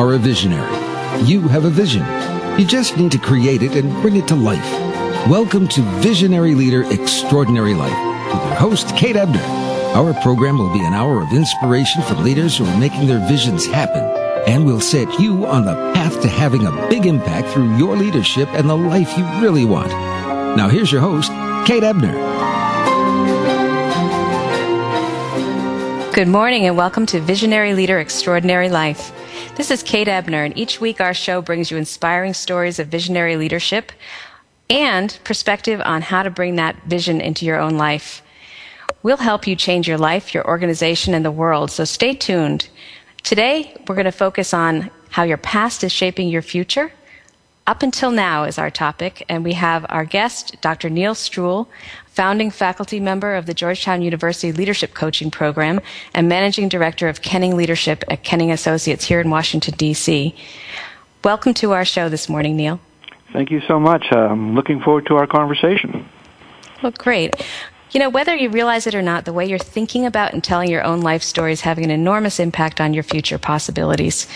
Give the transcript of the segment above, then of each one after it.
Are a visionary. You have a vision. You just need to create it and bring it to life. Welcome to Visionary Leader Extraordinary Life with your host, Kate Ebner. Our program will be an hour of inspiration for leaders who are making their visions happen and will set you on the path to having a big impact through your leadership and the life you really want. Now, here's your host, Kate Ebner. Good morning and welcome to Visionary Leader Extraordinary Life. This is Kate Ebner, and each week our show brings you inspiring stories of visionary leadership and perspective on how to bring that vision into your own life. We'll help you change your life, your organization, and the world, so stay tuned. Today, we're going to focus on how your past is shaping your future. Up until now is our topic, and we have our guest, Dr. Neil Stroul, founding faculty member of the Georgetown University Leadership Coaching Program and managing director of Kenning Leadership at Kenning Associates here in Washington, D.C. Welcome to our show this morning, Neil. Thank you so much. I'm looking forward to our conversation. Well, great. You know, whether you realize it or not, the way you're thinking about and telling your own life story is having an enormous impact on your future possibilities.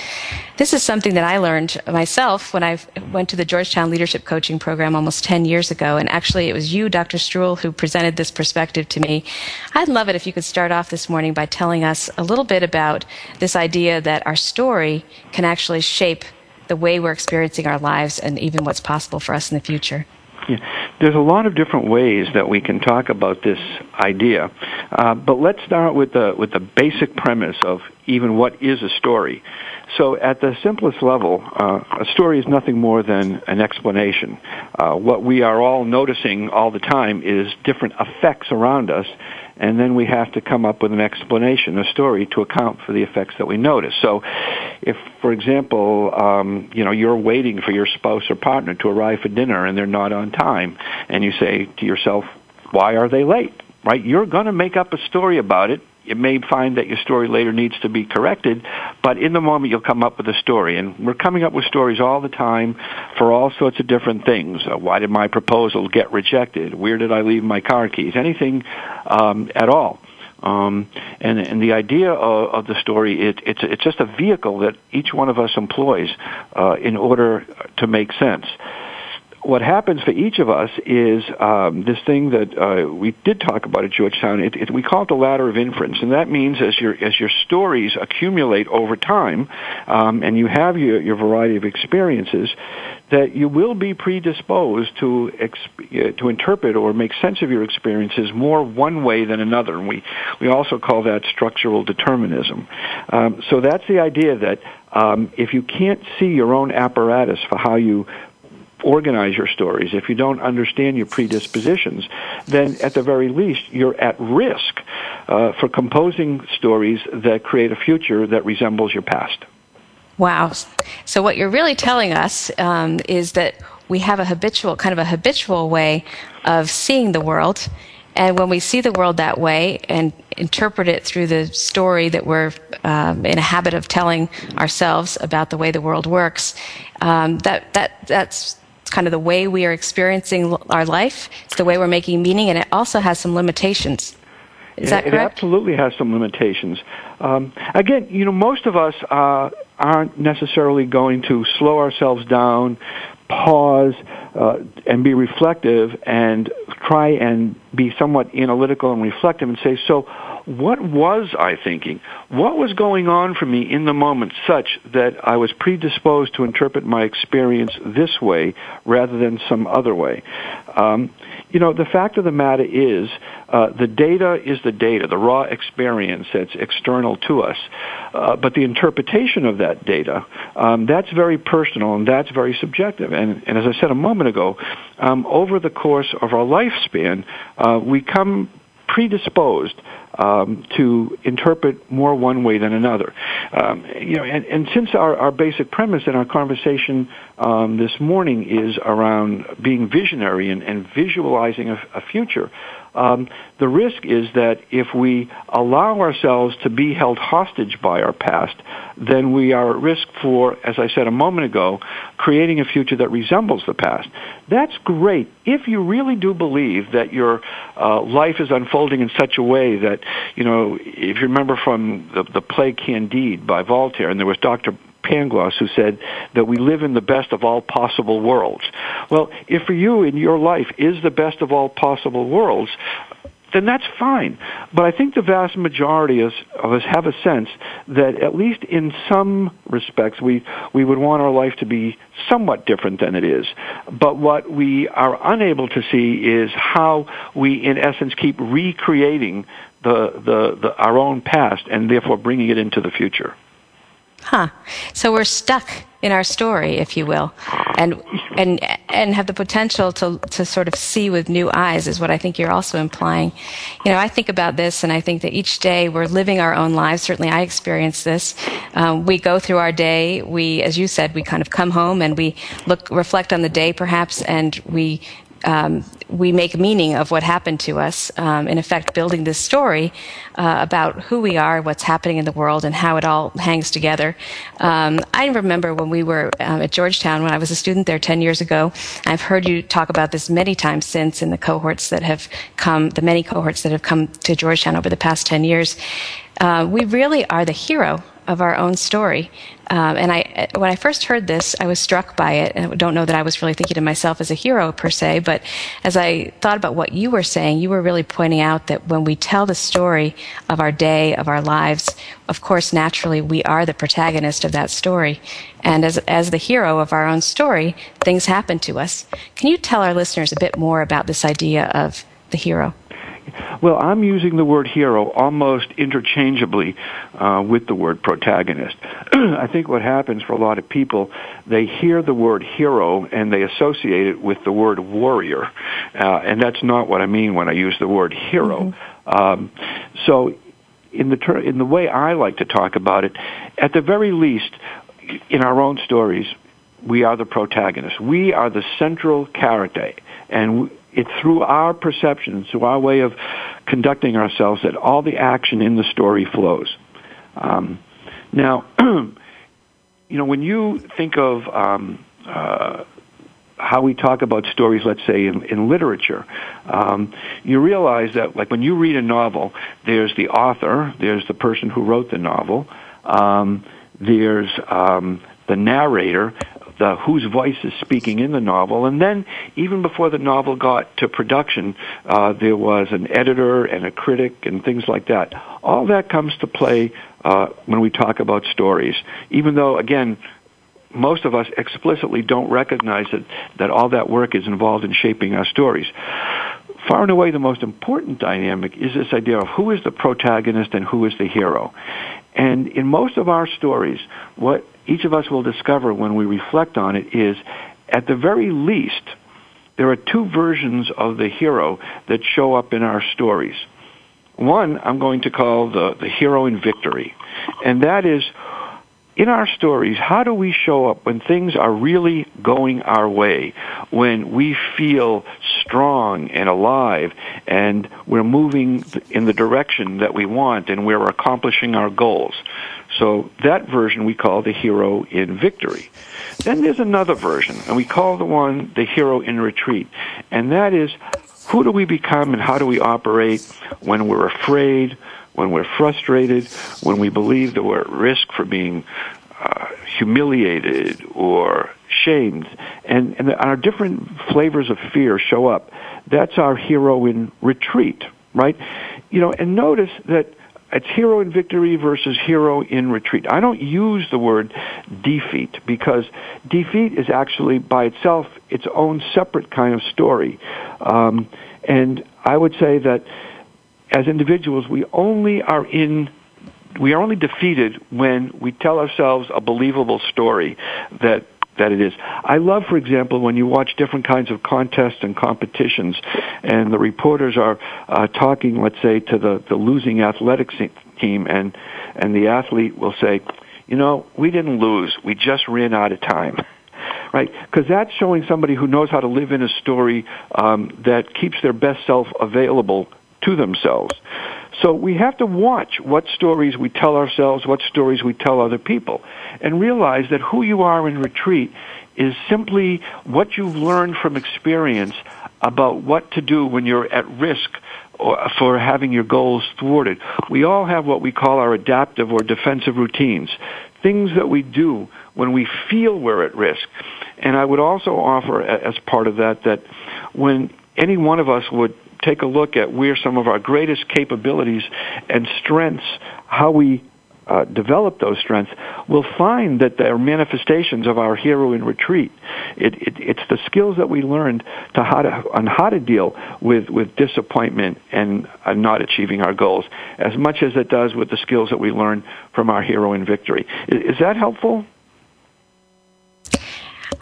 This is something that I learned myself when I went to the Georgetown Leadership Coaching Program almost 10 years ago. And actually, it was you, Dr. Stroul, who presented this perspective to me. I'd love it if you could start off this morning by telling us a little bit about this idea that our story can actually shape the way we're experiencing our lives and even what's possible for us in the future. Yeah. There's a lot of different ways that we can talk about this idea, uh, but let's start with the with the basic premise of even what is a story. So, at the simplest level, uh, a story is nothing more than an explanation. Uh, what we are all noticing all the time is different effects around us, and then we have to come up with an explanation, a story, to account for the effects that we notice. So, if, for example, um, you know, you're waiting for your spouse or partner to arrive for dinner and they're not on time, and you say to yourself, "Why are they late?" Right? You're going to make up a story about it you may find that your story later needs to be corrected, but in the moment you'll come up with a story. And we're coming up with stories all the time for all sorts of different things. Uh, why did my proposal get rejected? Where did I leave my car keys? Anything um, at all. Um, and, and the idea of, of the story, it, it's, it's just a vehicle that each one of us employs uh, in order to make sense what happens for each of us is um, this thing that uh, we did talk about at Georgetown. It, it, we call it the ladder of inference, and that means as your as your stories accumulate over time, um, and you have your, your variety of experiences, that you will be predisposed to exp- uh, to interpret or make sense of your experiences more one way than another. And we we also call that structural determinism. Um, so that's the idea that um, if you can't see your own apparatus for how you organize your stories, if you don't understand your predispositions, then at the very least you're at risk uh, for composing stories that create a future that resembles your past. Wow. So what you're really telling us um, is that we have a habitual, kind of a habitual way of seeing the world. And when we see the world that way and interpret it through the story that we're um, in a habit of telling ourselves about the way the world works, um, that, that, that's kind of the way we are experiencing our life. It's the way we're making meaning, and it also has some limitations. Is that correct? It absolutely has some limitations. Um, again, you know, most of us uh, aren't necessarily going to slow ourselves down, pause, uh, and be reflective, and try and be somewhat analytical and reflective, and say, so what was I thinking? What was going on for me in the moment such that I was predisposed to interpret my experience this way rather than some other way? Um, you know, the fact of the matter is, uh, the data is the data, the raw experience that's external to us. Uh, but the interpretation of that data, um, that's very personal and that's very subjective. And, and as I said a moment ago, um, over the course of our lifespan, uh, we come predisposed um, to interpret more one way than another. Um, you know, and, and since our, our basic premise in our conversation um, this morning is around being visionary and, and visualizing a, a future, um, the risk is that if we allow ourselves to be held hostage by our past, then we are at risk for, as I said a moment ago, creating a future that resembles the past. That's great if you really do believe that your uh, life is unfolding in such a way that, you know, if you remember from the, the play Candide by Voltaire, and there was Dr. Pangloss who said that we live in the best of all possible worlds. Well, if for you in your life is the best of all possible worlds, then that's fine. But I think the vast majority of us have a sense that at least in some respects we, we would want our life to be somewhat different than it is. But what we are unable to see is how we in essence keep recreating the, the, the, our own past and therefore bringing it into the future. Huh. So we're stuck in our story, if you will, and and and have the potential to to sort of see with new eyes is what I think you're also implying. You know, I think about this, and I think that each day we're living our own lives. Certainly, I experience this. Um, we go through our day. We, as you said, we kind of come home and we look, reflect on the day, perhaps, and we um, we make meaning of what happened to us, um, in effect, building this story uh, about who we are, what's happening in the world, and how it all hangs together. Um, I remember when we were um, at Georgetown, when I was a student there 10 years ago. I've heard you talk about this many times since in the cohorts that have come, the many cohorts that have come to Georgetown over the past 10 years. Uh, we really are the hero of our own story. Um, and I, when I first heard this, I was struck by it. And I don't know that I was really thinking of myself as a hero per se, but as I thought about what you were saying, you were really pointing out that when we tell the story of our day, of our lives, of course, naturally, we are the protagonist of that story. And as, as the hero of our own story, things happen to us. Can you tell our listeners a bit more about this idea of the hero? Well, I'm using the word hero almost interchangeably uh, with the word protagonist. I think what happens for a lot of people, they hear the word hero and they associate it with the word warrior, uh, and that's not what I mean when I use the word hero. Mm-hmm. Um, so, in the ter- in the way I like to talk about it, at the very least, in our own stories, we are the protagonist. We are the central character, and it's through our perception, through our way of conducting ourselves, that all the action in the story flows. Um, now, you know, when you think of um, uh, how we talk about stories, let's say in, in literature, um, you realize that, like when you read a novel, there's the author, there's the person who wrote the novel, um, there's um, the narrator, whose voice is speaking in the novel, and then even before the novel got to production, uh, there was an editor and a critic and things like that. All that comes to play uh, when we talk about stories, even though again. Most of us explicitly don't recognize that, that all that work is involved in shaping our stories far and away the most important dynamic is this idea of who is the protagonist and who is the hero. And in most of our stories, what each of us will discover when we reflect on it is, at the very least, there are two versions of the hero that show up in our stories. One I'm going to call the, the hero in victory. And that is in our stories, how do we show up when things are really going our way, when we feel strong and alive and we're moving in the direction that we want and we're accomplishing our goals? So that version we call the hero in victory. Then there's another version, and we call the one the hero in retreat. And that is, who do we become and how do we operate when we're afraid, when we're frustrated, when we believe that we're at risk for being uh, humiliated or shamed, and, and our different flavors of fear show up. That's our hero in retreat, right? You know, and notice that it's hero in victory versus hero in retreat. I don't use the word defeat because defeat is actually by itself its own separate kind of story. Um, and I would say that as individuals, we only are in we are only defeated when we tell ourselves a believable story that that it is. I love, for example, when you watch different kinds of contests and competitions, and the reporters are uh, talking, let's say, to the, the losing athletics team, and and the athlete will say, "You know, we didn't lose. We just ran out of time." Right? Because that's showing somebody who knows how to live in a story um, that keeps their best self available to themselves. So we have to watch what stories we tell ourselves, what stories we tell other people, and realize that who you are in retreat is simply what you've learned from experience about what to do when you're at risk for having your goals thwarted. We all have what we call our adaptive or defensive routines, things that we do when we feel we're at risk. And I would also offer as part of that that when any one of us would take a look at where some of our greatest capabilities and strengths, how we uh, develop those strengths, we'll find that they're manifestations of our hero in retreat. It, it, it's the skills that we learned to how to on how to deal with with disappointment and uh, not achieving our goals, as much as it does with the skills that we learned from our hero in victory. Is, is that helpful?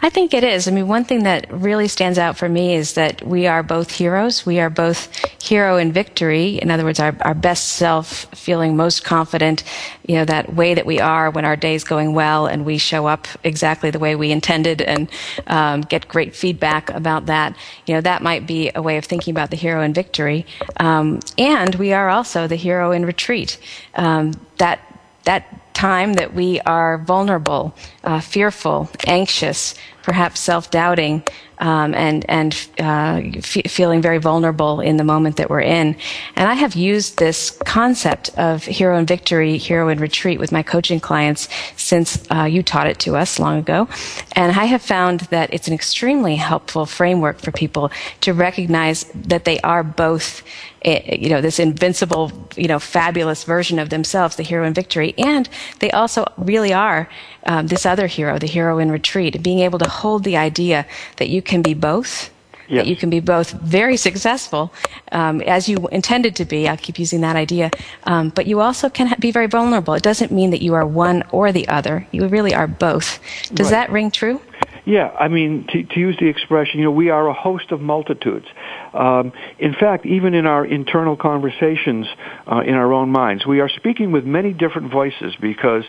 I think it is. I mean, one thing that really stands out for me is that we are both heroes. We are both hero in victory. In other words, our, our best self, feeling most confident, you know, that way that we are when our day's going well and we show up exactly the way we intended and um, get great feedback about that. You know, that might be a way of thinking about the hero in victory. Um, and we are also the hero in retreat. Um, that that time that we are vulnerable, uh, fearful, anxious, perhaps self-doubting, um, and and uh, f- feeling very vulnerable in the moment that we're in. And I have used this concept of hero and victory, hero and retreat with my coaching clients since uh, you taught it to us long ago. And I have found that it's an extremely helpful framework for people to recognize that they are both you know, this invincible, you know, fabulous version of themselves, the hero in victory, and they also really are um, this other hero, the hero in retreat, being able to hold the idea that you can be both. Yes. That you can be both very successful, um, as you intended to be. I'll keep using that idea. Um, but you also can ha- be very vulnerable. It doesn't mean that you are one or the other. You really are both. Does right. that ring true? Yeah, I mean, to, to, use the expression, you know, we are a host of multitudes. Um, in fact, even in our internal conversations uh, in our own minds, we are speaking with many different voices because,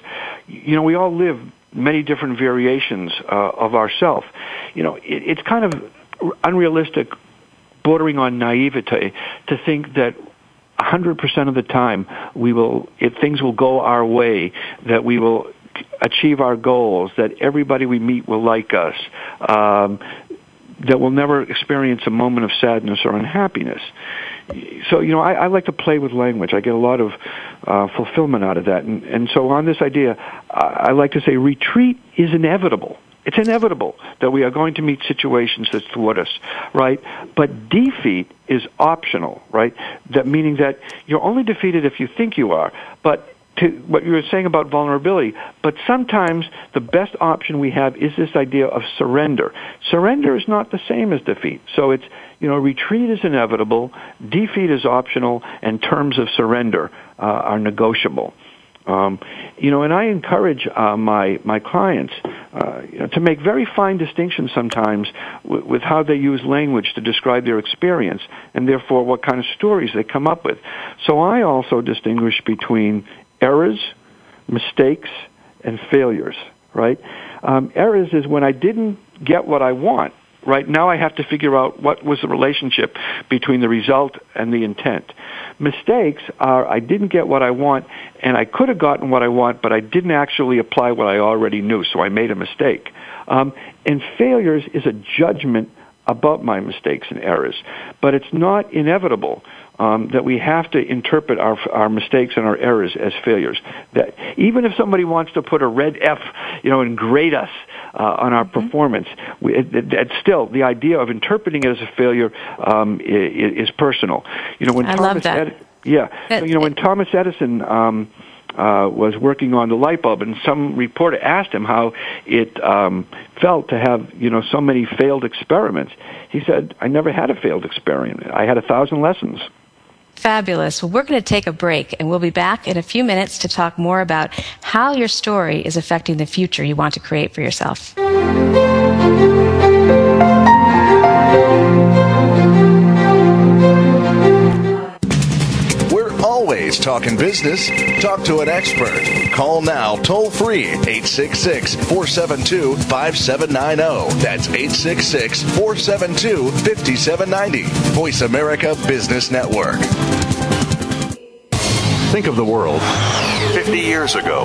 you know, we all live many different variations uh, of ourself. You know, it, it's kind of unrealistic, bordering on naivete, to think that 100% of the time we will, if things will go our way, that we will achieve our goals, that everybody we meet will like us, um, that we'll never experience a moment of sadness or unhappiness. So, you know, I, I like to play with language. I get a lot of uh, fulfillment out of that. And, and so on this idea, I, I like to say retreat is inevitable. It's inevitable that we are going to meet situations that thwart us, right? But defeat is optional, right? That meaning that you're only defeated if you think you are. But to what you were saying about vulnerability, but sometimes the best option we have is this idea of surrender. Surrender is not the same as defeat. So it's, you know, retreat is inevitable, defeat is optional, and terms of surrender uh, are negotiable. Um, you know, and I encourage uh, my my clients uh, you know, to make very fine distinctions sometimes w- with how they use language to describe their experience, and therefore what kind of stories they come up with. So I also distinguish between errors, mistakes, and failures, right? Um, errors is when I didn't get what I want. Right now I have to figure out what was the relationship between the result and the intent. Mistakes are I didn't get what I want and I could have gotten what I want, but I didn't actually apply what I already knew, so I made a mistake. Um, and failures is a judgment about my mistakes and errors, but it's not inevitable um, that we have to interpret our our mistakes and our errors as failures. That even if somebody wants to put a red F, you know, and grade us uh, on our mm-hmm. performance, we, it, it, it's still the idea of interpreting it as a failure um, is, is, personal. You know, when I Thomas love that. Ed- yeah, you know, when Thomas Edison. Um, uh, was working on the light bulb, and some reporter asked him how it um, felt to have you know so many failed experiments. He said, "I never had a failed experiment. I had a thousand lessons." Fabulous. Well, we're going to take a break and we'll be back in a few minutes to talk more about how your story is affecting the future you want to create for yourself. Always talking business. Talk to an expert. Call now toll free 866 472 5790. That's 866 472 5790. Voice America Business Network. Think of the world 50 years ago.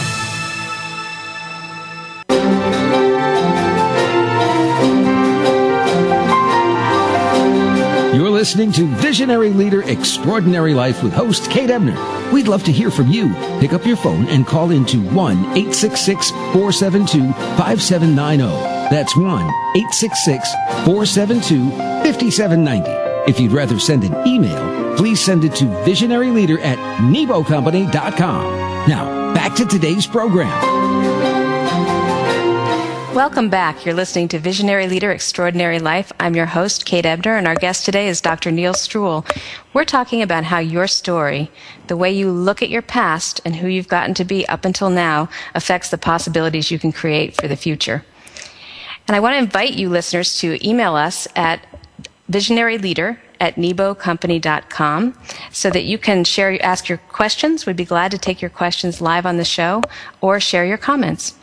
Listening to Visionary Leader Extraordinary Life with host Kate Ebner. We'd love to hear from you. Pick up your phone and call into 1 866 472 5790. That's 1 866 472 5790. If you'd rather send an email, please send it to visionaryleader at nebocompany.com. Now, back to today's program. Welcome back. You're listening to Visionary Leader Extraordinary Life. I'm your host, Kate Ebner, and our guest today is Dr. Neil Stroul. We're talking about how your story, the way you look at your past and who you've gotten to be up until now, affects the possibilities you can create for the future. And I want to invite you listeners to email us at visionaryleader at nebocompany.com so that you can share, ask your questions. We'd be glad to take your questions live on the show or share your comments.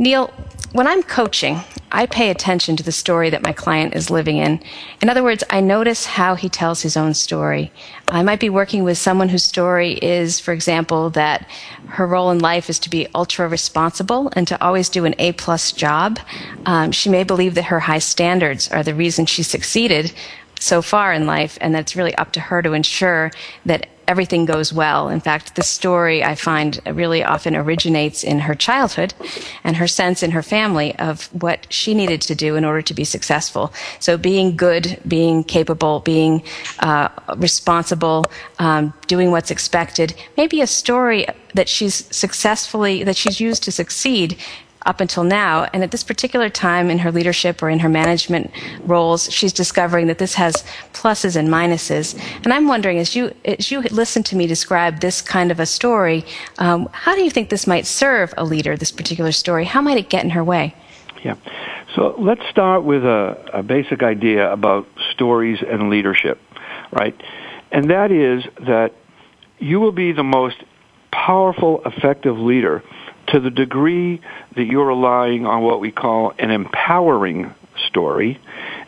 Neil, when I'm coaching, I pay attention to the story that my client is living in. In other words, I notice how he tells his own story. I might be working with someone whose story is, for example, that her role in life is to be ultra responsible and to always do an A plus job. Um, she may believe that her high standards are the reason she succeeded so far in life, and that it's really up to her to ensure that everything goes well. In fact, the story I find really often originates in her childhood and her sense in her family of what she needed to do in order to be successful. So being good, being capable, being uh, responsible, um, doing what's expected, maybe a story that she's successfully, that she's used to succeed up until now. And at this particular time in her leadership or in her management roles, she's discovering that this has pluses and minuses. And I'm wondering, as you as you listen to me describe this kind of a story, um, how do you think this might serve a leader? This particular story, how might it get in her way? Yeah. So let's start with a, a basic idea about stories and leadership, right? And that is that you will be the most powerful, effective leader to the degree that you're relying on what we call an empowering story,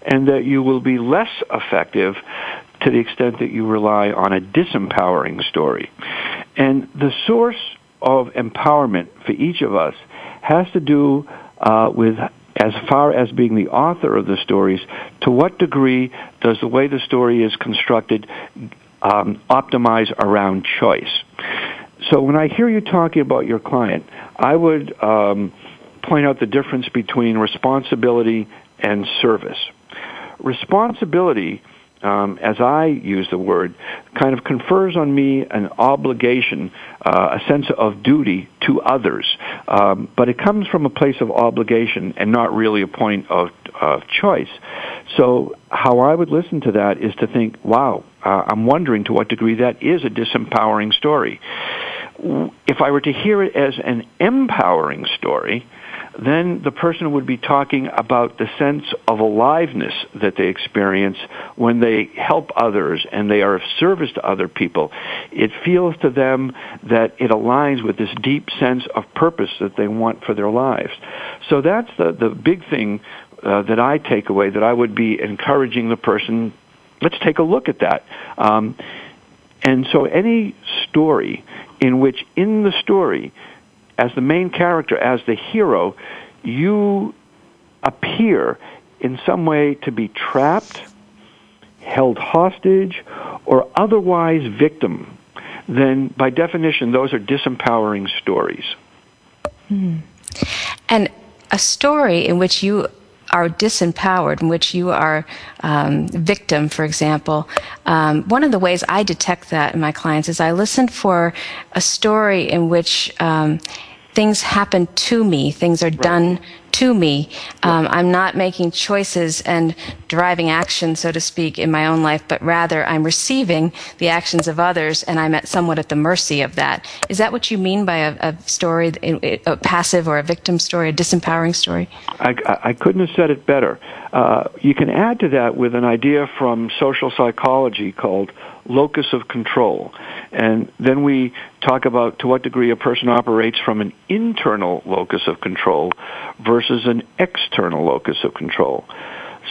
and that you will be less effective to the extent that you rely on a disempowering story. And the source of empowerment for each of us has to do uh, with as far as being the author of the stories, to what degree does the way the story is constructed um, optimize around choice? So when I hear you talking about your client, I would um, point out the difference between responsibility and service. Responsibility um, as I use the word, kind of confers on me an obligation, uh, a sense of duty to others. Um, but it comes from a place of obligation and not really a point of, of choice. So how I would listen to that is to think, wow, uh, I'm wondering to what degree that is a disempowering story. If I were to hear it as an empowering story, then the person would be talking about the sense of aliveness that they experience when they help others and they are of service to other people. It feels to them that it aligns with this deep sense of purpose that they want for their lives. So that's the, the big thing uh, that I take away that I would be encouraging the person, let's take a look at that. Um, and so any story in which in the story as the main character, as the hero, you appear in some way to be trapped, held hostage, or otherwise victim, then by definition, those are disempowering stories. Hmm. And a story in which you are disempowered, in which you are um, victim, for example. Um, one of the ways I detect that in my clients is I listen for a story in which um, things happen to me, things are right. done to me. Um, I'm not making choices and driving action, so to speak, in my own life, but rather I'm receiving the actions of others, and I'm at somewhat at the mercy of that. Is that what you mean by a, a story, a passive or a victim story, a disempowering story? I, I couldn't have said it better. Uh, you can add to that with an idea from social psychology called locus of control. And then we talk about to what degree a person operates from an internal locus of control versus an external locus of control.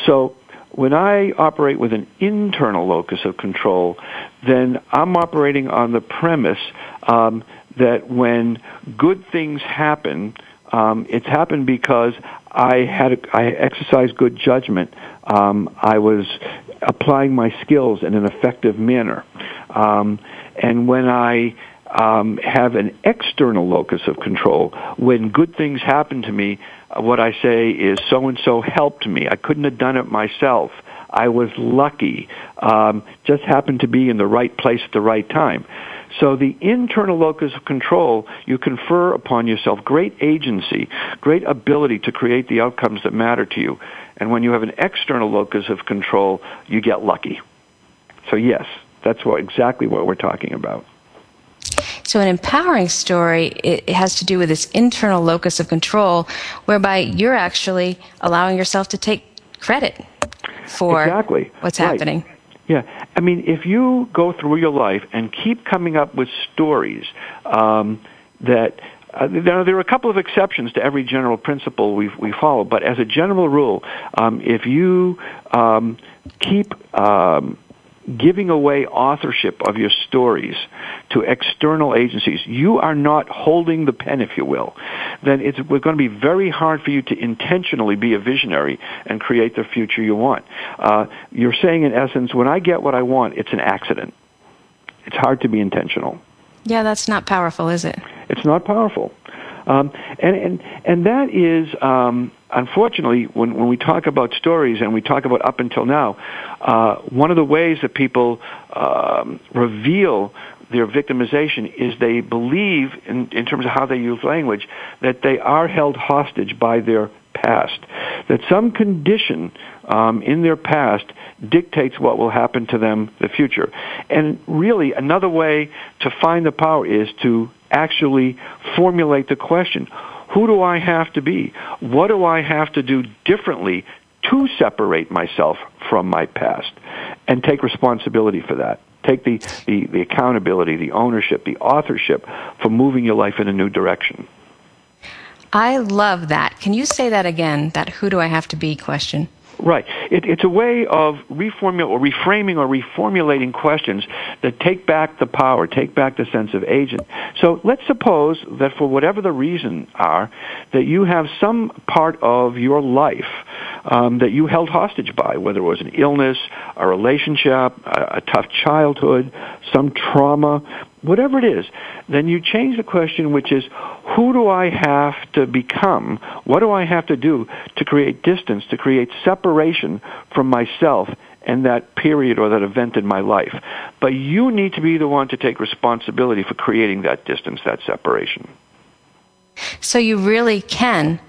So when I operate with an internal locus of control, then I'm operating on the premise um, that when good things happen, um, it's happened because I had a, I exercised good judgment. Um, I was applying my skills in an effective manner. Um, and when I um, have an external locus of control, when good things happen to me, uh, what I say is so and so helped me. I couldn't have done it myself. I was lucky. Um, just happened to be in the right place at the right time. So the internal locus of control, you confer upon yourself great agency, great ability to create the outcomes that matter to you. And when you have an external locus of control, you get lucky. So yes, that's what, exactly what we're talking about. So an empowering story it has to do with this internal locus of control, whereby you're actually allowing yourself to take credit for exactly. what's right. happening. Yeah, I mean, if you go through your life and keep coming up with stories um, that uh, there, there, are a couple of exceptions to every general principle we we follow, but as a general rule, um, if you um, keep um, giving away authorship of your stories to external agencies, you are not holding the pen, if you will, then it's going to be very hard for you to intentionally be a visionary and create the future you want. Uh, you're saying, in essence, when I get what I want, it's an accident. It's hard to be intentional. Yeah, that's not powerful, is it? It's not powerful. Um, and, and, and that is, um, unfortunately, when, when we talk about stories and we talk about up until now, uh, one of the ways that people um, reveal their victimization is they believe, in, in terms of how they use language, that they are held hostage by their past. That some condition um, in their past dictates what will happen to them the future. And really, another way to find the power is to actually formulate the question, who do I have to be? What do I have to do differently to separate myself from my past? And take responsibility for that. Take the, the, the accountability, the ownership, the authorship for moving your life in a new direction. I love that. Can you say that again? That who do I have to be question? Right. it, it's a way of reformulating or reframing or reformulating questions that take back the power, take back the sense of agent. So let's suppose that for whatever the reason are, that you have some part of your life um, that you held hostage by, whether it was an illness, a relationship, a, a tough childhood, some trauma, whatever it is, then you change the question, which is, who do I have to become? What do I have to do to create distance, to create separation from myself and that period or that event in my life? But you need to be the one to take responsibility for creating that distance, that separation. So you really can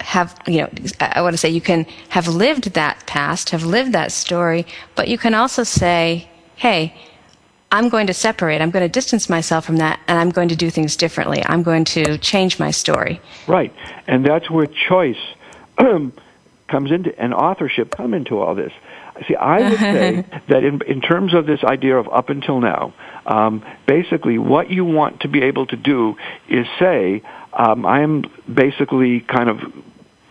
have, you know, I want to say you can have lived that past, have lived that story, but you can also say, hey, I'm going to separate. I'm going to distance myself from that, and I'm going to do things differently. I'm going to change my story. Right, and that's where choice comes into and authorship come into all this. See, I would say that in, in terms of this idea of up until now, um, basically what you want to be able to do is say, um, I am basically kind of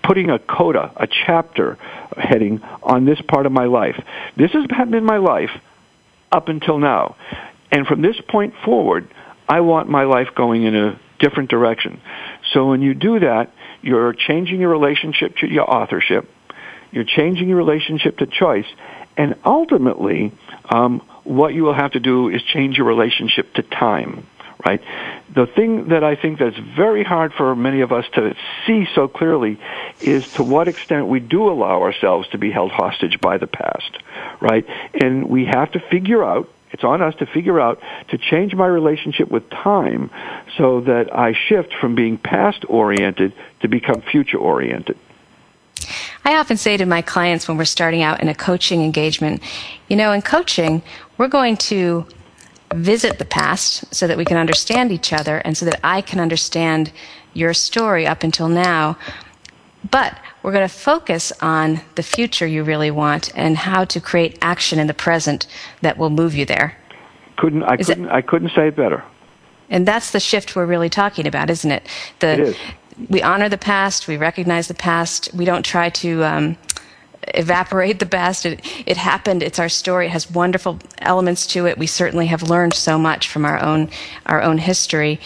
putting a coda, a chapter heading on this part of my life. This has been my life up until now. And from this point forward, I want my life going in a different direction. So when you do that, you're changing your relationship to your authorship, you're changing your relationship to choice, and ultimately, um, what you will have to do is change your relationship to time right? The thing that I think that's very hard for many of us to see so clearly is to what extent we do allow ourselves to be held hostage by the past, right? And we have to figure out it's on us to figure out to change my relationship with time so that I shift from being past oriented to become future oriented. I often say to my clients when we're starting out in a coaching engagement, you know, in coaching, we're going to visit the past so that we can understand each other and so that I can understand your story up until now. But we're going to focus on the future you really want and how to create action in the present that will move you there. Couldn't I couldn't I couldn't say it better. And that's the shift we're really talking about, isn't it? The, it is. We honor the past. We recognize the past. We don't try to um, evaporate the past. It, it happened. It's our story. It has wonderful elements to it. We certainly have learned so much from our own our own history.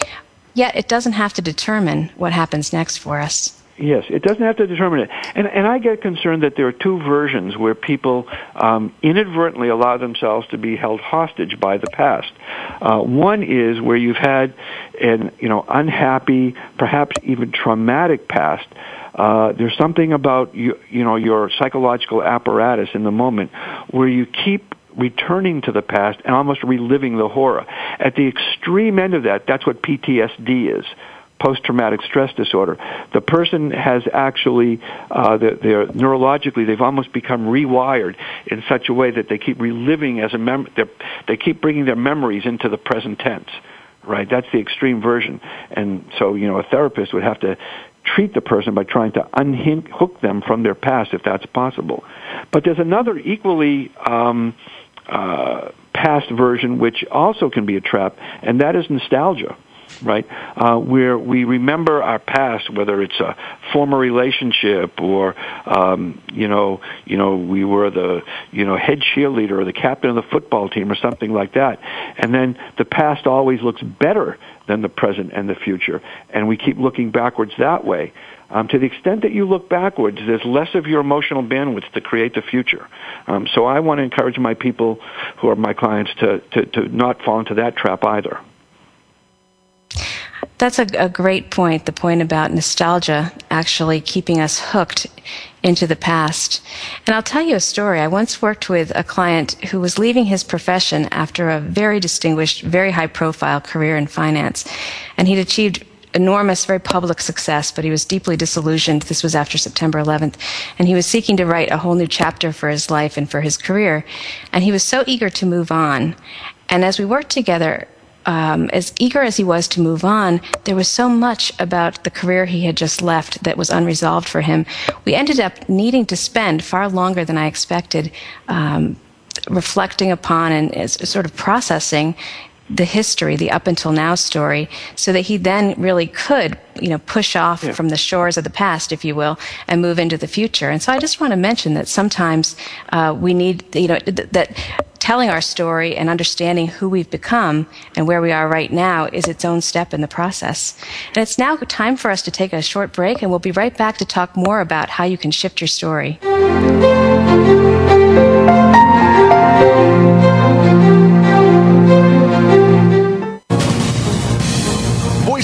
Yet it doesn't have to determine what happens next for us. Yes, it doesn't have to determine it. And, and I get concerned that there are two versions where people um, inadvertently allow themselves to be held hostage by the past. Uh, one is where you've had an you know unhappy, perhaps even traumatic past uh, there's something about you, you know your psychological apparatus in the moment where you keep returning to the past and almost reliving the horror. At the extreme end of that, that's what PTSD is post-traumatic stress disorder. The person has actually, uh, they're, they're, neurologically, they've almost become rewired in such a way that they keep reliving as a mem- they keep bringing their memories into the present tense. Right, that's the extreme version, and so you know a therapist would have to treat the person by trying to unhook them from their past if that's possible. But there's another equally um, uh, past version which also can be a trap, and that is nostalgia right? Uh, where we remember our past, whether it's a former relationship or, um, you know, you know, we were the, you know, head cheerleader or the captain of the football team or something like that. And then the past always looks better than the present and the future. And we keep looking backwards that way. Um, to the extent that you look backwards, there's less of your emotional bandwidth to create the future. Um, so I want to encourage my people who are my clients to, to, to not fall into that trap either. That's a, a, great point, the point about nostalgia actually keeping us hooked into the past. And I'll tell you a story. I once worked with a client who was leaving his profession after a very distinguished, very high profile career in finance. And he'd achieved enormous, very public success, but he was deeply disillusioned. This was after September 11th. And he was seeking to write a whole new chapter for his life and for his career. And he was so eager to move on. And as we worked together, um, as eager as he was to move on, there was so much about the career he had just left that was unresolved for him. We ended up needing to spend far longer than I expected um, reflecting upon and sort of processing the history, the up until now story, so that he then really could, you know, push off yeah. from the shores of the past, if you will, and move into the future. And so I just want to mention that sometimes uh, we need, you know, th- that telling our story and understanding who we've become and where we are right now is its own step in the process. And it's now time for us to take a short break, and we'll be right back to talk more about how you can shift your story.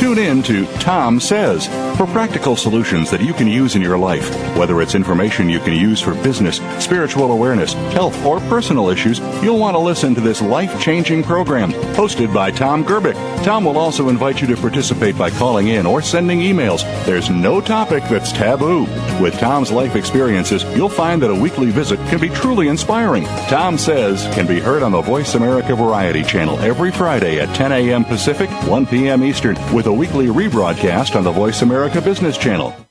Tune in to Tom Says for practical solutions that you can use in your life. Whether it's information you can use for business, spiritual awareness, health, or personal issues, you'll want to listen to this life changing program hosted by Tom Gerbic. Tom will also invite you to participate by calling in or sending emails. There's no topic that's taboo. With Tom's life experiences, you'll find that a weekly visit can be truly inspiring. Tom Says can be heard on the Voice America Variety Channel every Friday at 10 a.m. Pacific, 1 p.m. Eastern, with a weekly rebroadcast on the Voice America Business Channel.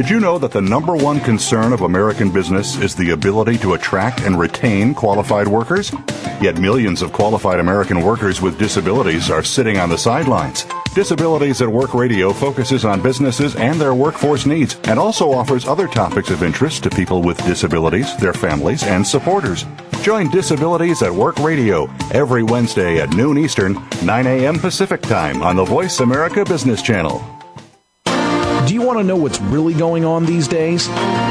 Did you know that the number one concern of American business is the ability to attract and retain qualified workers? Yet millions of qualified American workers with disabilities are sitting on the sidelines. Disabilities at Work Radio focuses on businesses and their workforce needs and also offers other topics of interest to people with disabilities, their families, and supporters. Join Disabilities at Work Radio every Wednesday at noon Eastern, 9 a.m. Pacific Time on the Voice America Business Channel. Do you want to know what's really going on these days?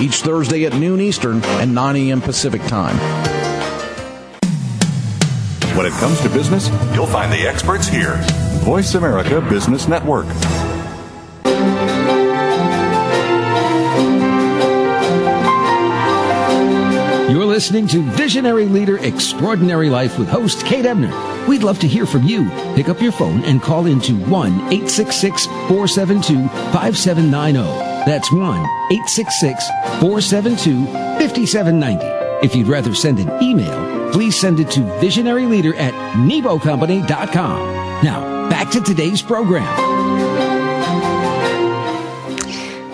each Thursday at noon Eastern and 9 a.m. Pacific Time. When it comes to business, you'll find the experts here. Voice America Business Network. You're listening to Visionary Leader Extraordinary Life with host Kate Ebner. We'd love to hear from you. Pick up your phone and call into 1 866 472 5790. That's 1 866 472 5790. If you'd rather send an email, please send it to visionaryleader at nebocompany.com. Now, back to today's program.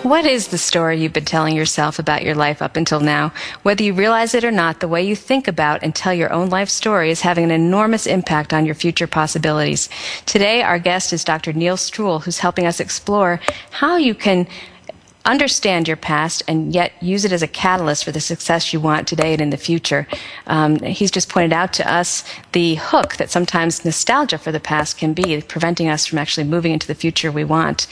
What is the story you've been telling yourself about your life up until now? Whether you realize it or not, the way you think about and tell your own life story is having an enormous impact on your future possibilities. Today, our guest is Dr. Neil Stroul, who's helping us explore how you can understand your past and yet use it as a catalyst for the success you want today and in the future. Um, he's just pointed out to us the hook that sometimes nostalgia for the past can be, preventing us from actually moving into the future we want.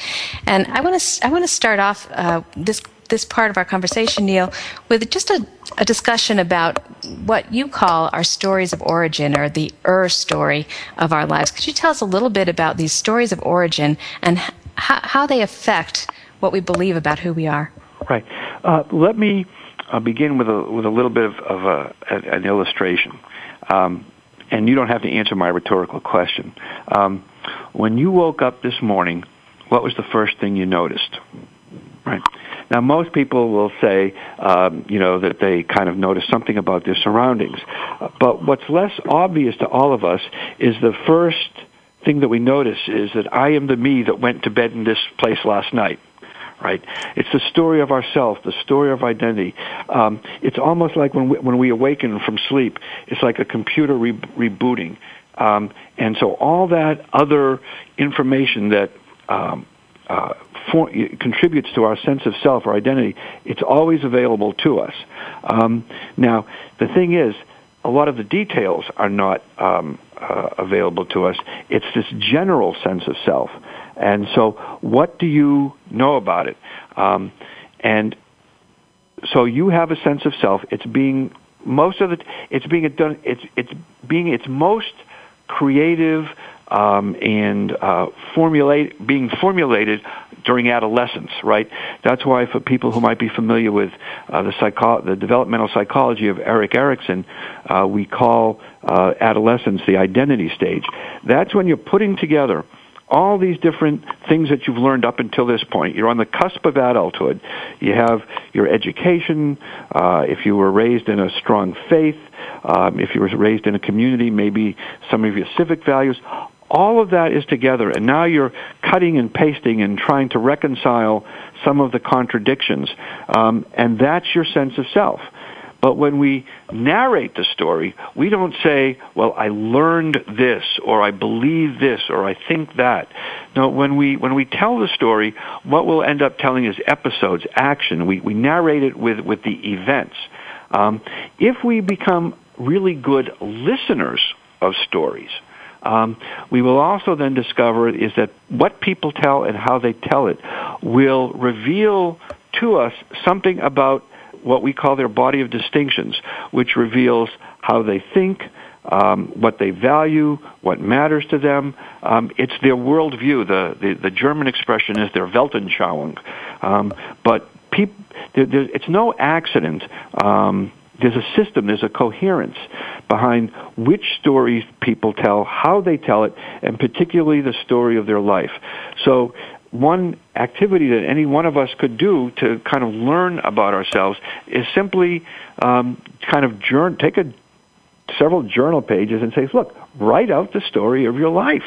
And I want to I want to start off uh, this this part of our conversation, Neil, with just a, a, discussion about what you call our stories of origin or the er story of our lives. Could you tell us a little bit about these stories of origin and h- how they affect what we believe about who we are. Right. Uh, let me uh, begin with a with a little bit of, of a, an illustration, um, and you don't have to answer my rhetorical question. Um, when you woke up this morning, what was the first thing you noticed? Right. Now, most people will say, um, you know, that they kind of notice something about their surroundings. But what's less obvious to all of us is the first thing that we notice is that I am the me that went to bed in this place last night right? It's the story of ourself, the story of identity. Um, it's almost like when we, when we awaken from sleep, it's like a computer re- rebooting. Um, and so all that other information that um, uh, for, contributes to our sense of self or identity, it's always available to us. Um, now, the thing is, a lot of the details are not um, uh, available to us. It's this general sense of self. And so, what do you know about it? Um, and so, you have a sense of self. It's being most of it. It's being done. It's it's being its most creative um, and uh, formulate being formulated during adolescence, right? That's why for people who might be familiar with uh, the, psycho- the developmental psychology of Erik Erikson, uh, we call uh, adolescence the identity stage. That's when you're putting together all these different things that you've learned up until this point. You're on the cusp of adulthood. You have your education. Uh, if you were raised in a strong faith, um, if you were raised in a community, maybe some of your civic values. All of that is together, and now you're cutting and pasting and trying to reconcile some of the contradictions, um, and that's your sense of self. But when we narrate the story, we don't say, well, I learned this, or I believe this, or I think that. No, when we, when we tell the story, what we'll end up telling is episodes, action. We, we narrate it with, with the events. Um, if we become really good listeners of stories, um, we will also then discover is that what people tell and how they tell it will reveal to us something about what we call their body of distinctions, which reveals how they think, um, what they value, what matters to them. Um, it's their worldview. The, the, the German expression is their Weltanschauung. Um, but peop- there, it's no accident. Um, there's a system, there's a coherence behind which stories people tell, how they tell it, and particularly the story of their life. So one activity that any one of us could do to kind of learn about ourselves is simply um, kind of journal, take a several journal pages and say, look, write out the story of your life.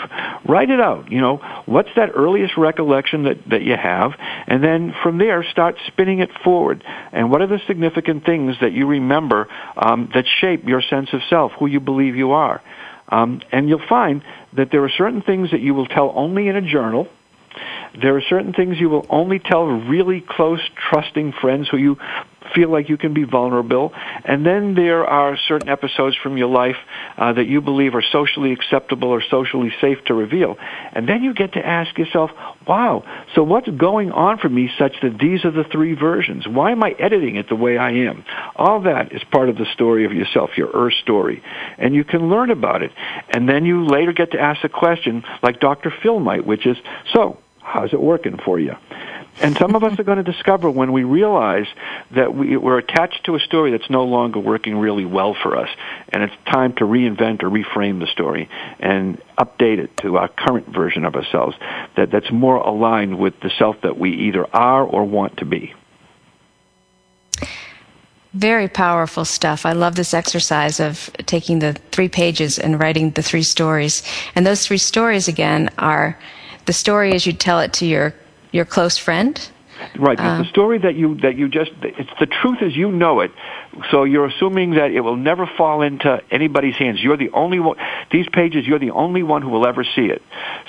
Write it out. You know, what's that earliest recollection that, that you have? And then from there, start spinning it forward. And what are the significant things that you remember um, that shape your sense of self, who you believe you are? Um, and you'll find that there are certain things that you will tell only in a journal – there are certain things you will only tell really close, trusting friends who you feel like you can be vulnerable. And then there are certain episodes from your life uh, that you believe are socially acceptable or socially safe to reveal. And then you get to ask yourself, wow, so what's going on for me such that these are the three versions? Why am I editing it the way I am? All that is part of the story of yourself, your Earth story. And you can learn about it. And then you later get to ask a question like Dr. Phil might, which is, so, How's it working for you? And some of us are going to discover when we realize that we, we're attached to a story that's no longer working really well for us. And it's time to reinvent or reframe the story and update it to our current version of ourselves that, that's more aligned with the self that we either are or want to be. Very powerful stuff. I love this exercise of taking the three pages and writing the three stories. And those three stories, again, are the story is you tell it to your your close friend. Right. Um, the story that you that you just it's the truth as you know it. So you're assuming that it will never fall into anybody's hands. You're the only one. These pages, you're the only one who will ever see it.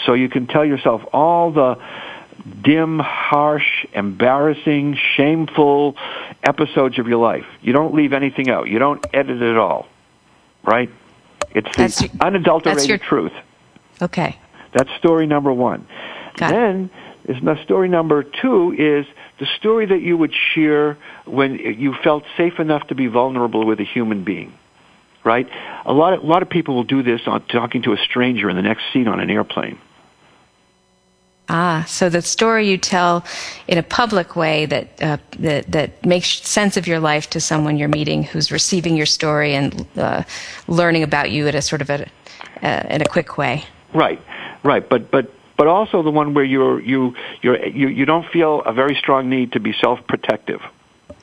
So you can tell yourself all the dim, harsh, embarrassing, shameful episodes of your life. You don't leave anything out. You don't edit it all. Right? It's the that's unadulterated your, truth. Okay. That's story number one. Got then is story number two is the story that you would share when you felt safe enough to be vulnerable with a human being. Right? A lot of, a lot of people will do this on talking to a stranger in the next seat on an airplane. Ah, so the story you tell in a public way that uh, that that makes sense of your life to someone you're meeting who's receiving your story and uh, learning about you at a sort of a uh, in a quick way. Right. Right, but but but also the one where you're you you're you, you don't feel a very strong need to be self-protective.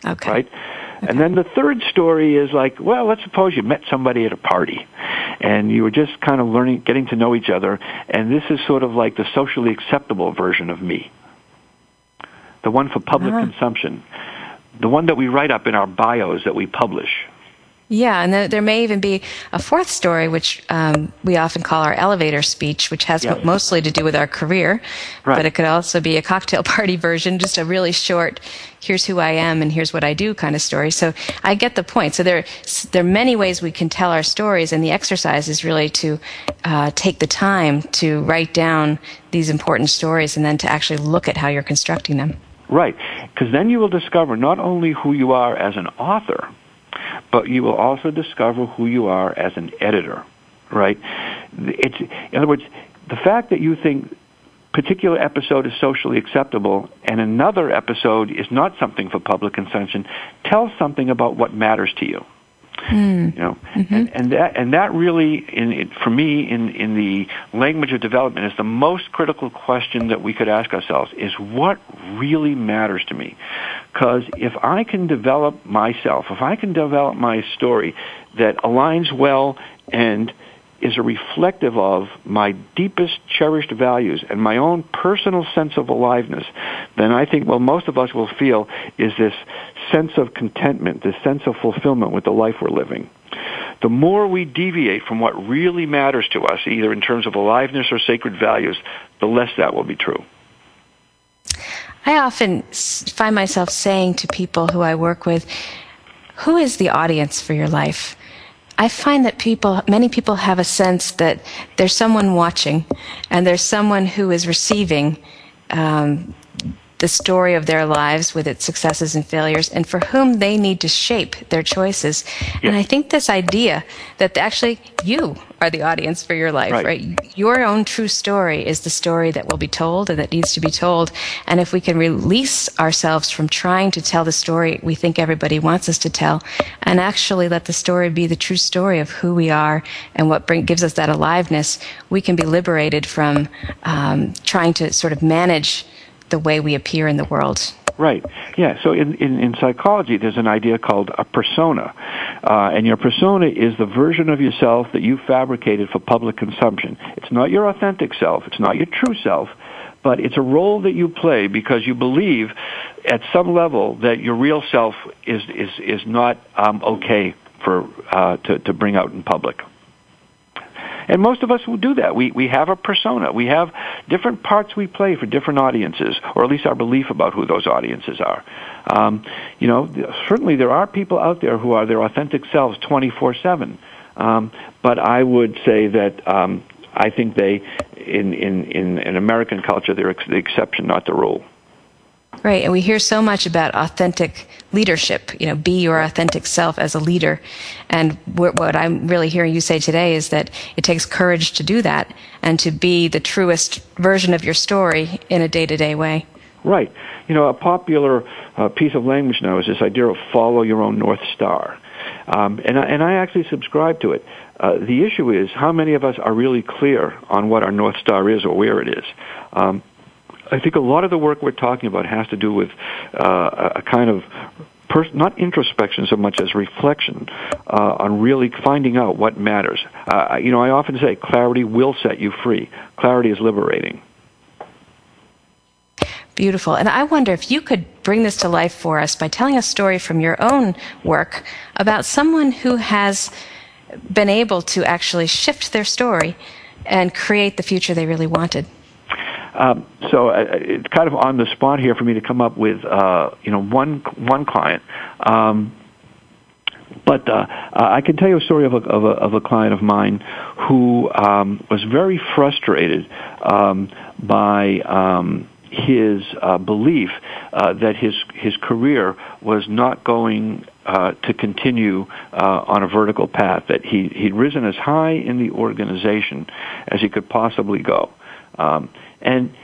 Okay. Right? Okay. And then the third story is like, well, let's suppose you met somebody at a party and you were just kind of learning, getting to know each other, and this is sort of like the socially acceptable version of me. The one for public uh-huh. consumption. The one that we write up in our bios that we publish. Yeah, and there may even be a fourth story, which um, we often call our elevator speech, which has yes. mostly to do with our career. Right. But it could also be a cocktail party version, just a really short, here's who I am and here's what I do kind of story. So I get the point. So there, there are many ways we can tell our stories, and the exercise is really to uh, take the time to write down these important stories and then to actually look at how you're constructing them. Right, because then you will discover not only who you are as an author, but you will also discover who you are as an editor, right? It's, in other words, the fact that you think particular episode is socially acceptable and another episode is not something for public consumption, tell something about what matters to you. Mm. You know, mm-hmm. and, and that and that really, in, for me, in in the language of development, is the most critical question that we could ask ourselves: is what really matters to me? Because if I can develop myself, if I can develop my story that aligns well and is a reflective of my deepest cherished values and my own personal sense of aliveness, then I think, well, most of us will feel is this sense of contentment, this sense of fulfillment with the life we're living. The more we deviate from what really matters to us, either in terms of aliveness or sacred values, the less that will be true. I often find myself saying to people who I work with, who is the audience for your life? I find that people, many people have a sense that there's someone watching and there's someone who is receiving um, the story of their lives with its successes and failures and for whom they need to shape their choices. Yes. And I think this idea that actually you are the audience for your life, right. right. Your own true story is the story that will be told and that needs to be told. And if we can release ourselves from trying to tell the story we think everybody wants us to tell and actually let the story be the true story of who we are and what bring, gives us that aliveness, we can be liberated from um, trying to sort of manage the way we appear in the world. Right. Yeah. So in, in, in psychology, there's an idea called a persona. Uh, and your persona is the version of yourself that you fabricated for public consumption. It's not your authentic self. It's not your true self. But it's a role that you play because you believe at some level that your real self is, is, is not um, okay for, uh, to, to bring out in public. And most of us will do that. We, we have a persona. We have different parts we play for different audiences, or at least our belief about who those audiences are. Um, you know, certainly there are people out there who are their authentic selves 24-7. Um, but I would say that um, I think they, in, in, in, in American culture, they're ex- the exception, not the rule. Right, and we hear so much about authentic leadership. You know, be your authentic self as a leader. And what I'm really hearing you say today is that it takes courage to do that and to be the truest version of your story in a day-to-day way. Right. You know, a popular uh, piece of language now is this idea of follow your own north star. Um, and, I, and I actually subscribe to it. Uh, the issue is how many of us are really clear on what our north star is or where it is. Um, I think a lot of the work we're talking about has to do with uh, a kind of pers- not introspection so much as reflection uh, on really finding out what matters. Uh, you know, I often say clarity will set you free. Clarity is liberating. Beautiful. And I wonder if you could bring this to life for us by telling a story from your own work about someone who has been able to actually shift their story and create the future they really wanted. Um, so uh, it's kind of on the spot here for me to come up with uh, you know one one client. Um, but uh, I can tell you a story of a, of a, of a client of mine who um, was very frustrated um, by um, his uh, belief uh, that his his career was not going uh, to continue uh, on a vertical path. That he he'd risen as high in the organization as he could possibly go. Um, and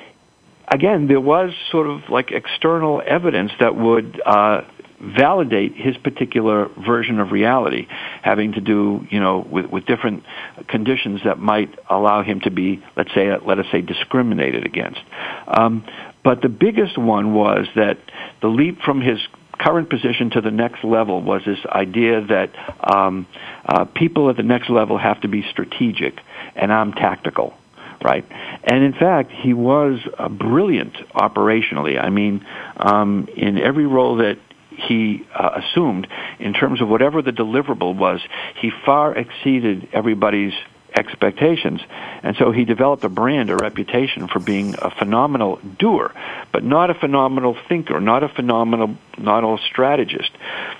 again, there was sort of like external evidence that would uh, validate his particular version of reality, having to do, you know, with, with different conditions that might allow him to be, let's say, let us say, discriminated against. Um, but the biggest one was that the leap from his current position to the next level was this idea that um, uh, people at the next level have to be strategic, and I'm tactical right? And in fact, he was uh, brilliant operationally. I mean, um, in every role that he uh, assumed, in terms of whatever the deliverable was, he far exceeded everybody's expectations. And so he developed a brand, a reputation for being a phenomenal doer, but not a phenomenal thinker, not a phenomenal, not a strategist.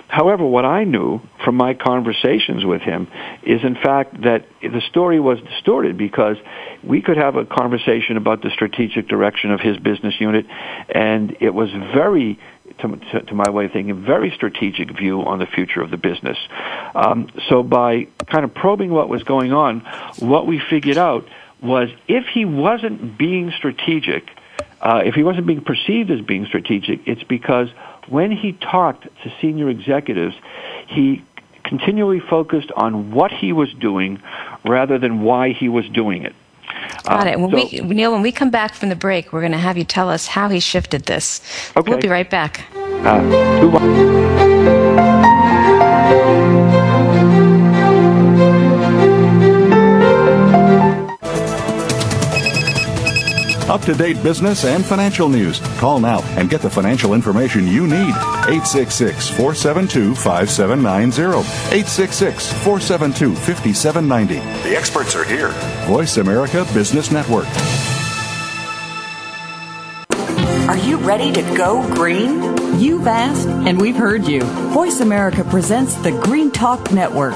However, what I knew from my conversations with him is in fact that the story was distorted because we could have a conversation about the strategic direction of his business unit and it was very to, to, my way of thinking, very strategic view on the future of the business. Um, so by kind of probing what was going on, what we figured out was if he wasn't being strategic, uh, if he wasn't being perceived as being strategic, it's because when he talked to senior executives, he continually focused on what he was doing rather than why he was doing it. Got it. When so, we, Neil, when we come back from the break, we're going to have you tell us how he shifted this. Okay. We'll be right back. Uh, Up to date business and financial news. Call now and get the financial information you need. 866 472 5790. 866 472 5790. The experts are here. Voice America Business Network. Are you ready to go green? You've asked, and we've heard you. Voice America presents the Green Talk Network.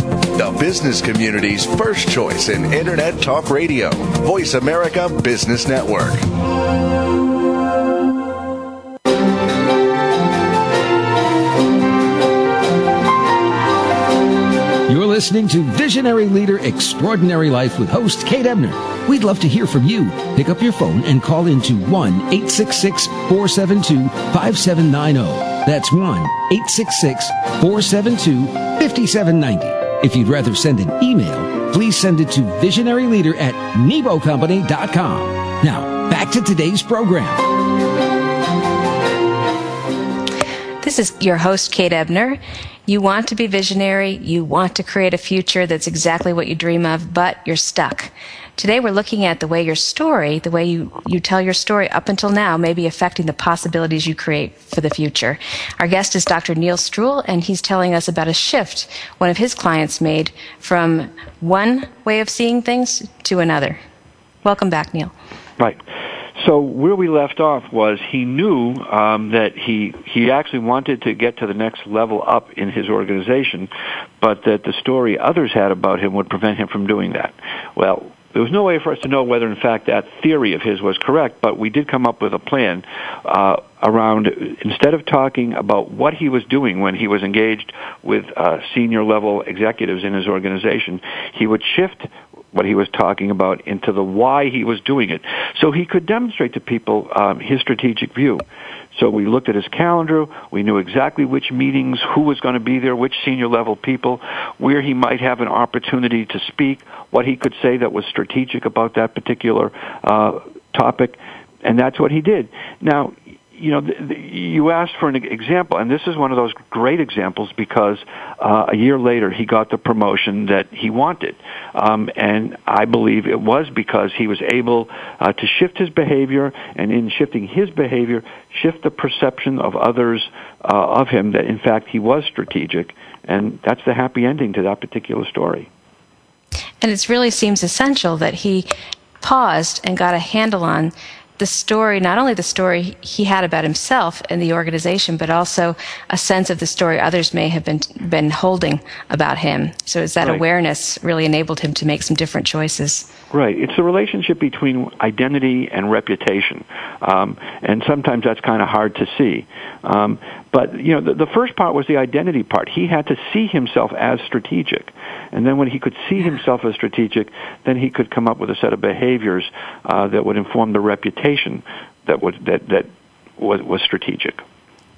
the business community's first choice in Internet Talk Radio. Voice America Business Network. You're listening to Visionary Leader Extraordinary Life with host Kate Ebner. We'd love to hear from you. Pick up your phone and call into 1 866 472 5790. That's 1 866 472 5790. If you'd rather send an email, please send it to visionaryleader at nebocompany.com. Now, back to today's program. This is your host, Kate Ebner. You want to be visionary. You want to create a future that's exactly what you dream of, but you're stuck. Today we're looking at the way your story, the way you, you tell your story up until now may be affecting the possibilities you create for the future. Our guest is Dr. Neil Stroul, and he's telling us about a shift one of his clients made from one way of seeing things to another. Welcome back, Neil. Right. So where we left off was he knew um, that he he actually wanted to get to the next level up in his organization, but that the story others had about him would prevent him from doing that. Well, there was no way for us to know whether, in fact, that theory of his was correct, but we did come up with a plan uh, around instead of talking about what he was doing when he was engaged with uh, senior level executives in his organization, he would shift what he was talking about into the why he was doing it, so he could demonstrate to people um, his strategic view. So we looked at his calendar. We knew exactly which meetings, who was going to be there, which senior level people, where he might have an opportunity to speak, what he could say that was strategic about that particular uh, topic, and that's what he did. Now, you know, you asked for an example, and this is one of those great examples because uh, a year later he got the promotion that he wanted, um, and I believe it was because he was able uh, to shift his behavior, and in shifting his behavior, shift the perception of others uh, of him that in fact he was strategic, and that's the happy ending to that particular story. And it really seems essential that he paused and got a handle on the story, not only the story he had about himself and the organization, but also a sense of the story others may have been been holding about him. So is that right. awareness really enabled him to make some different choices. Right. It's the relationship between identity and reputation, um, and sometimes that's kind of hard to see. Um, but you know, the, the first part was the identity part. He had to see himself as strategic, and then when he could see himself as strategic, then he could come up with a set of behaviors uh, that would inform the reputation that would that that was, was strategic.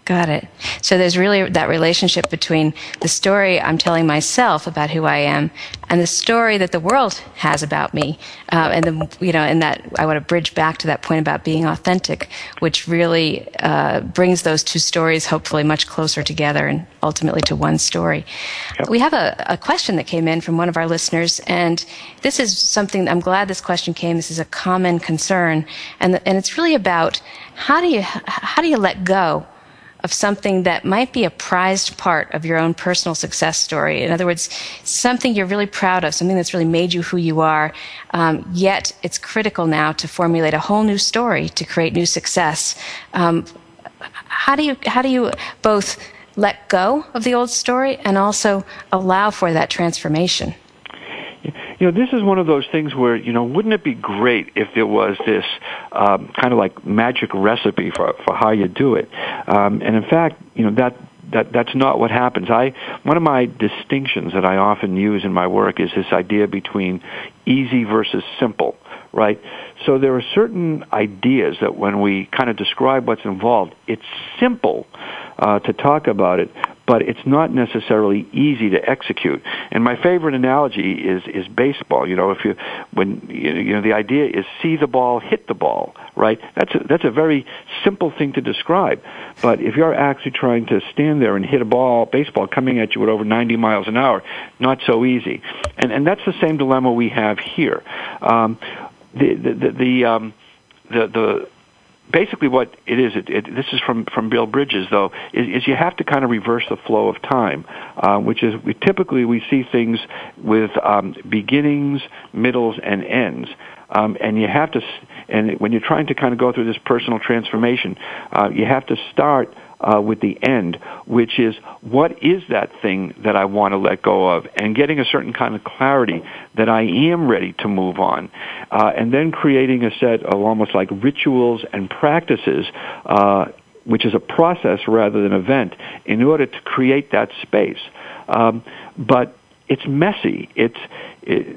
Got it. So there's really that relationship between the story I'm telling myself about who I am and the story that the world has about me. Uh, and the, you know, and that I want to bridge back to that point about being authentic, which really uh, brings those two stories hopefully much closer together and ultimately to one story. Yep. We have a, a question that came in from one of our listeners, and this is something I'm glad this question came. This is a common concern, and the, and it's really about how do you how do you let go of something that might be a prized part of your own personal success story. In other words, something you're really proud of, something that's really made you who you are, um, yet it's critical now to formulate a whole new story to create new success. Um, how do you how do you both let go of the old story and also allow for that transformation? You know, this is one of those things where, you know, wouldn't it be great if there was this um, kind of like magic recipe for, for how you do it? Um, and in fact, you know, that that that's not what happens. I one of my distinctions that I often use in my work is this idea between easy versus simple, right? So there are certain ideas that when we kind of describe what's involved, it's simple uh, to talk about it, but it's not necessarily easy to execute. And my favorite analogy is is baseball. You know, if you when you know the idea is see the ball, hit the ball, right? That's a, that's a very simple thing to describe. But if you're actually trying to stand there and hit a ball, baseball coming at you at over 90 miles an hour, not so easy. And and that's the same dilemma we have here. Um, the the the, the um, the, the basically what it is, it, it, this is from, from Bill Bridges though, is, is, you have to kind of reverse the flow of time, uh, which is we, typically we see things with um, beginnings, middles, and ends. Um, and you have to, and when you're trying to kind of go through this personal transformation, uh, you have to start uh, with the end, which is what is that thing that I want to let go of, and getting a certain kind of clarity that I am ready to move on, uh, and then creating a set of almost like rituals and practices. Uh, which is a process rather than an event, in order to create that space. Um, but it's messy. It's it,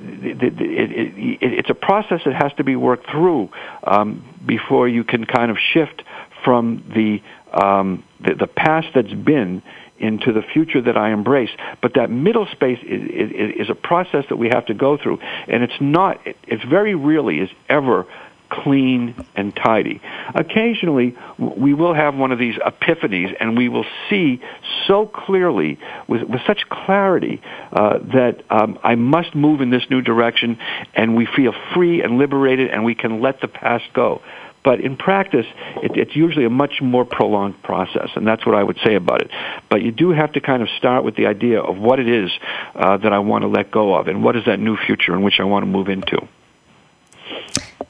it, it, it's a process that has to be worked through um, before you can kind of shift from the um, the, the past that's been into the future that I embrace. But that middle space is, is, is a process that we have to go through, and it's not. It's very rarely is ever clean and tidy. Occasionally, we will have one of these epiphanies, and we will see so clearly, with, with such clarity, uh, that um, I must move in this new direction, and we feel free and liberated, and we can let the past go. But in practice, it, it's usually a much more prolonged process, and that's what I would say about it. But you do have to kind of start with the idea of what it is uh, that I want to let go of, and what is that new future in which I want to move into.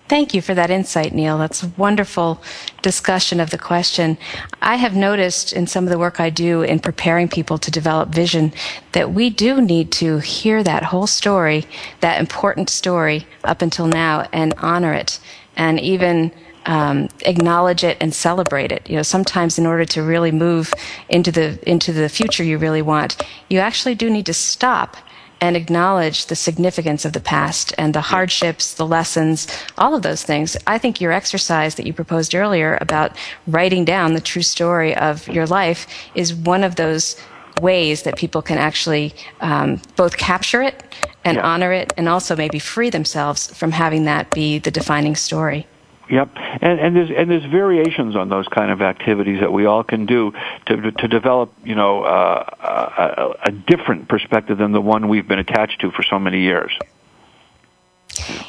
Thank you for that insight, Neil. That's a wonderful discussion of the question. I have noticed in some of the work I do in preparing people to develop vision that we do need to hear that whole story, that important story up until now, and honor it, and even um, acknowledge it and celebrate it. You know, sometimes in order to really move into the into the future you really want, you actually do need to stop and acknowledge the significance of the past and the hardships, the lessons, all of those things. I think your exercise that you proposed earlier about writing down the true story of your life is one of those ways that people can actually um, both capture it and yeah. honor it and also maybe free themselves from having that be the defining story. Yep, and and there's and there's variations on those kind of activities that we all can do to to develop, you know, uh, a, a different perspective than the one we've been attached to for so many years.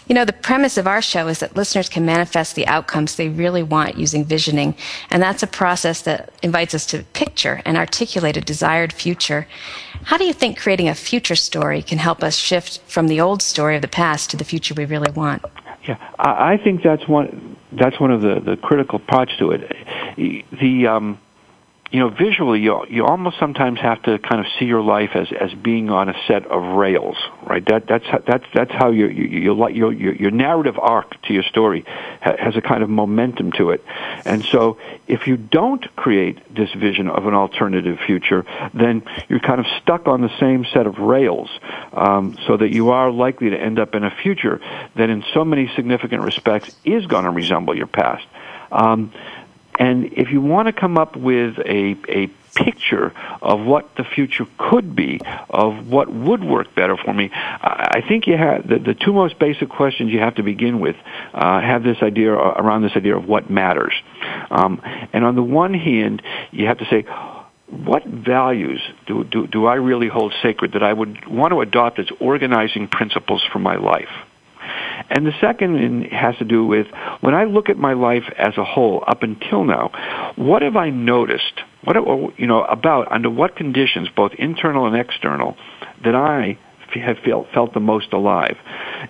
You know, the premise of our show is that listeners can manifest the outcomes they really want using visioning, and that's a process that invites us to picture and articulate a desired future. How do you think creating a future story can help us shift from the old story of the past to the future we really want? Yeah, I, think that's one that's one of the, the critical parts to it. The um, you know, visually, you you almost sometimes have to kind of see your life as as being on a set of rails, right? That that's that's that's how your your your your, your narrative arc to your story has a kind of momentum to it, and so if you don't create this vision of an alternative future, then you're kind of stuck on the same set of rails, um, so that you are likely to end up in a future that, in so many significant respects, is going to resemble your past. Um, and if you want to come up with a, a picture of what the future could be, of what would work better for me, I think you have the, the two most basic questions you have to begin with uh, have this idea around this idea of what matters. Um, and on the one hand, you have to say, what values do, do, do I really hold sacred that I would want to adopt as organizing principles for my life? And the second has to do with when I look at my life as a whole up until now, what have I noticed what you know about under what conditions, both internal and external, that I have felt, felt the most alive.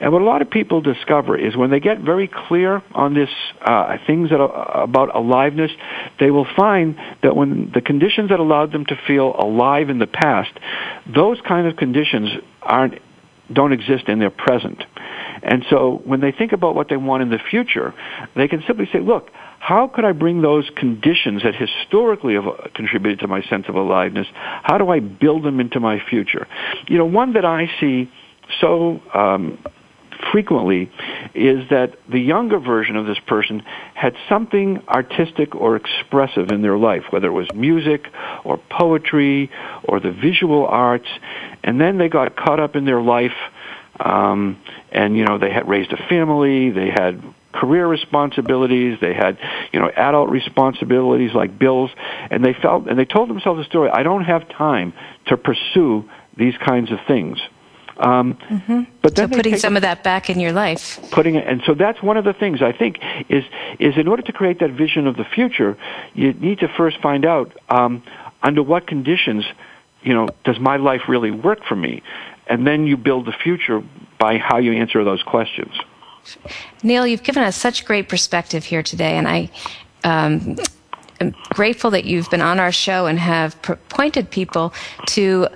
And what a lot of people discover is when they get very clear on this uh, things that are, about aliveness, they will find that when the conditions that allowed them to feel alive in the past, those kind of conditions aren't don't exist in their present. And so when they think about what they want in the future, they can simply say, look, how could I bring those conditions that historically have uh, contributed to my sense of aliveness, how do I build them into my future? You know, one that I see so um, frequently is that the younger version of this person had something artistic or expressive in their life, whether it was music or poetry or the visual arts, and then they got caught up in their life um, and you know they had raised a family, they had career responsibilities, they had, you know, adult responsibilities like bills, and they felt, and they told themselves a story, I don't have time to pursue these kinds of things. Um, mm-hmm. But then so putting some of that back in your life, putting it, and so that's one of the things I think is is in order to create that vision of the future, you need to first find out um, under what conditions, you know, does my life really work for me, and then you build the future by how you answer those questions. Neil, you've given us such great perspective here today, and I um, am grateful that you've been on our show and have pointed people to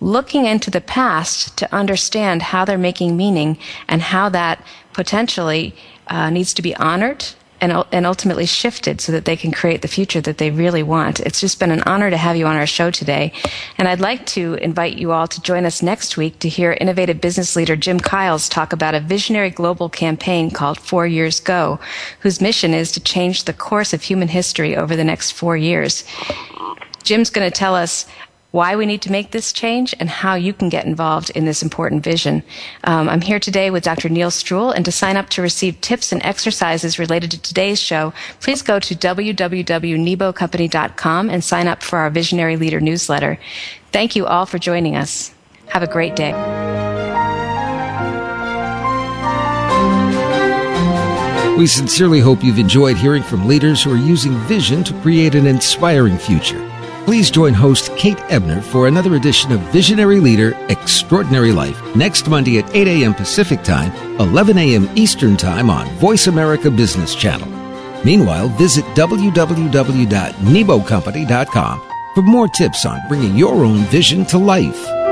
looking into the past to understand how they're making meaning and how that potentially uh, needs to be honored and, and ultimately shifted so that they can create the future that they really want. It's just been an honor to have you on our show today. And I'd like to invite you all to join us next week to hear innovative business leader Jim Kiles talk about a visionary global campaign called Four Years Go, whose mission is to change the course of human history over the next four years. Jim's going to tell us why we need to make this change and how you can get involved in this important vision. Um, I'm here today with Dr. Neil Stroul, and to sign up to receive tips and exercises related to today's show, please go to www.nebocompany.com and sign up for our Visionary Leader newsletter. Thank you all for joining us. Have a great day. We sincerely hope you've enjoyed hearing from leaders who are using vision to create an inspiring future. Please join host Kate Ebner for another edition of Visionary Leader Extraordinary Life next Monday at 8 a.m. Pacific Time, 11 a.m. Eastern Time on Voice America Business Channel. Meanwhile, visit www.nebocompany.com for more tips on bringing your own vision to life.